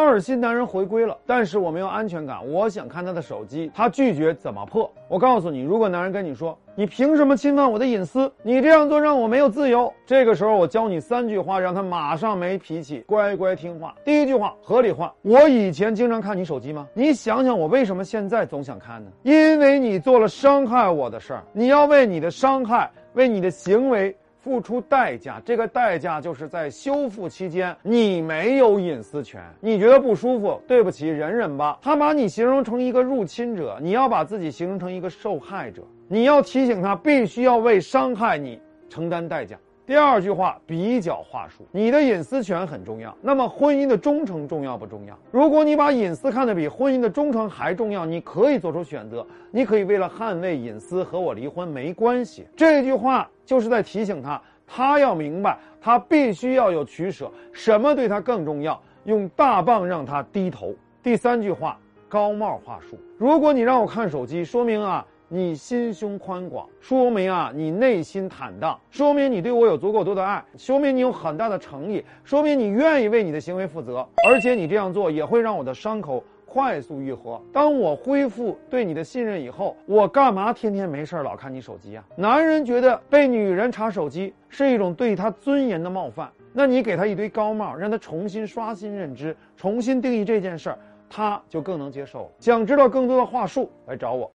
二心男人回归了，但是我没有安全感，我想看他的手机，他拒绝，怎么破？我告诉你，如果男人跟你说，你凭什么侵犯我的隐私？你这样做让我没有自由。这个时候，我教你三句话，让他马上没脾气，乖乖听话。第一句话，合理化。我以前经常看你手机吗？你想想，我为什么现在总想看呢？因为你做了伤害我的事儿，你要为你的伤害，为你的行为。付出代价，这个代价就是在修复期间，你没有隐私权，你觉得不舒服，对不起，忍忍吧。他把你形容成一个入侵者，你要把自己形容成一个受害者，你要提醒他，必须要为伤害你承担代价。第二句话，比较话术，你的隐私权很重要。那么婚姻的忠诚重要不重要？如果你把隐私看得比婚姻的忠诚还重要，你可以做出选择，你可以为了捍卫隐私和我离婚没关系。这句话就是在提醒他，他要明白，他必须要有取舍，什么对他更重要？用大棒让他低头。第三句话，高帽话术，如果你让我看手机，说明啊。你心胸宽广，说明啊，你内心坦荡，说明你对我有足够多的爱，说明你有很大的诚意，说明你愿意为你的行为负责，而且你这样做也会让我的伤口快速愈合。当我恢复对你的信任以后，我干嘛天天没事老看你手机啊？男人觉得被女人查手机是一种对他尊严的冒犯，那你给他一堆高帽，让他重新刷新认知，重新定义这件事儿，他就更能接受。想知道更多的话术，来找我。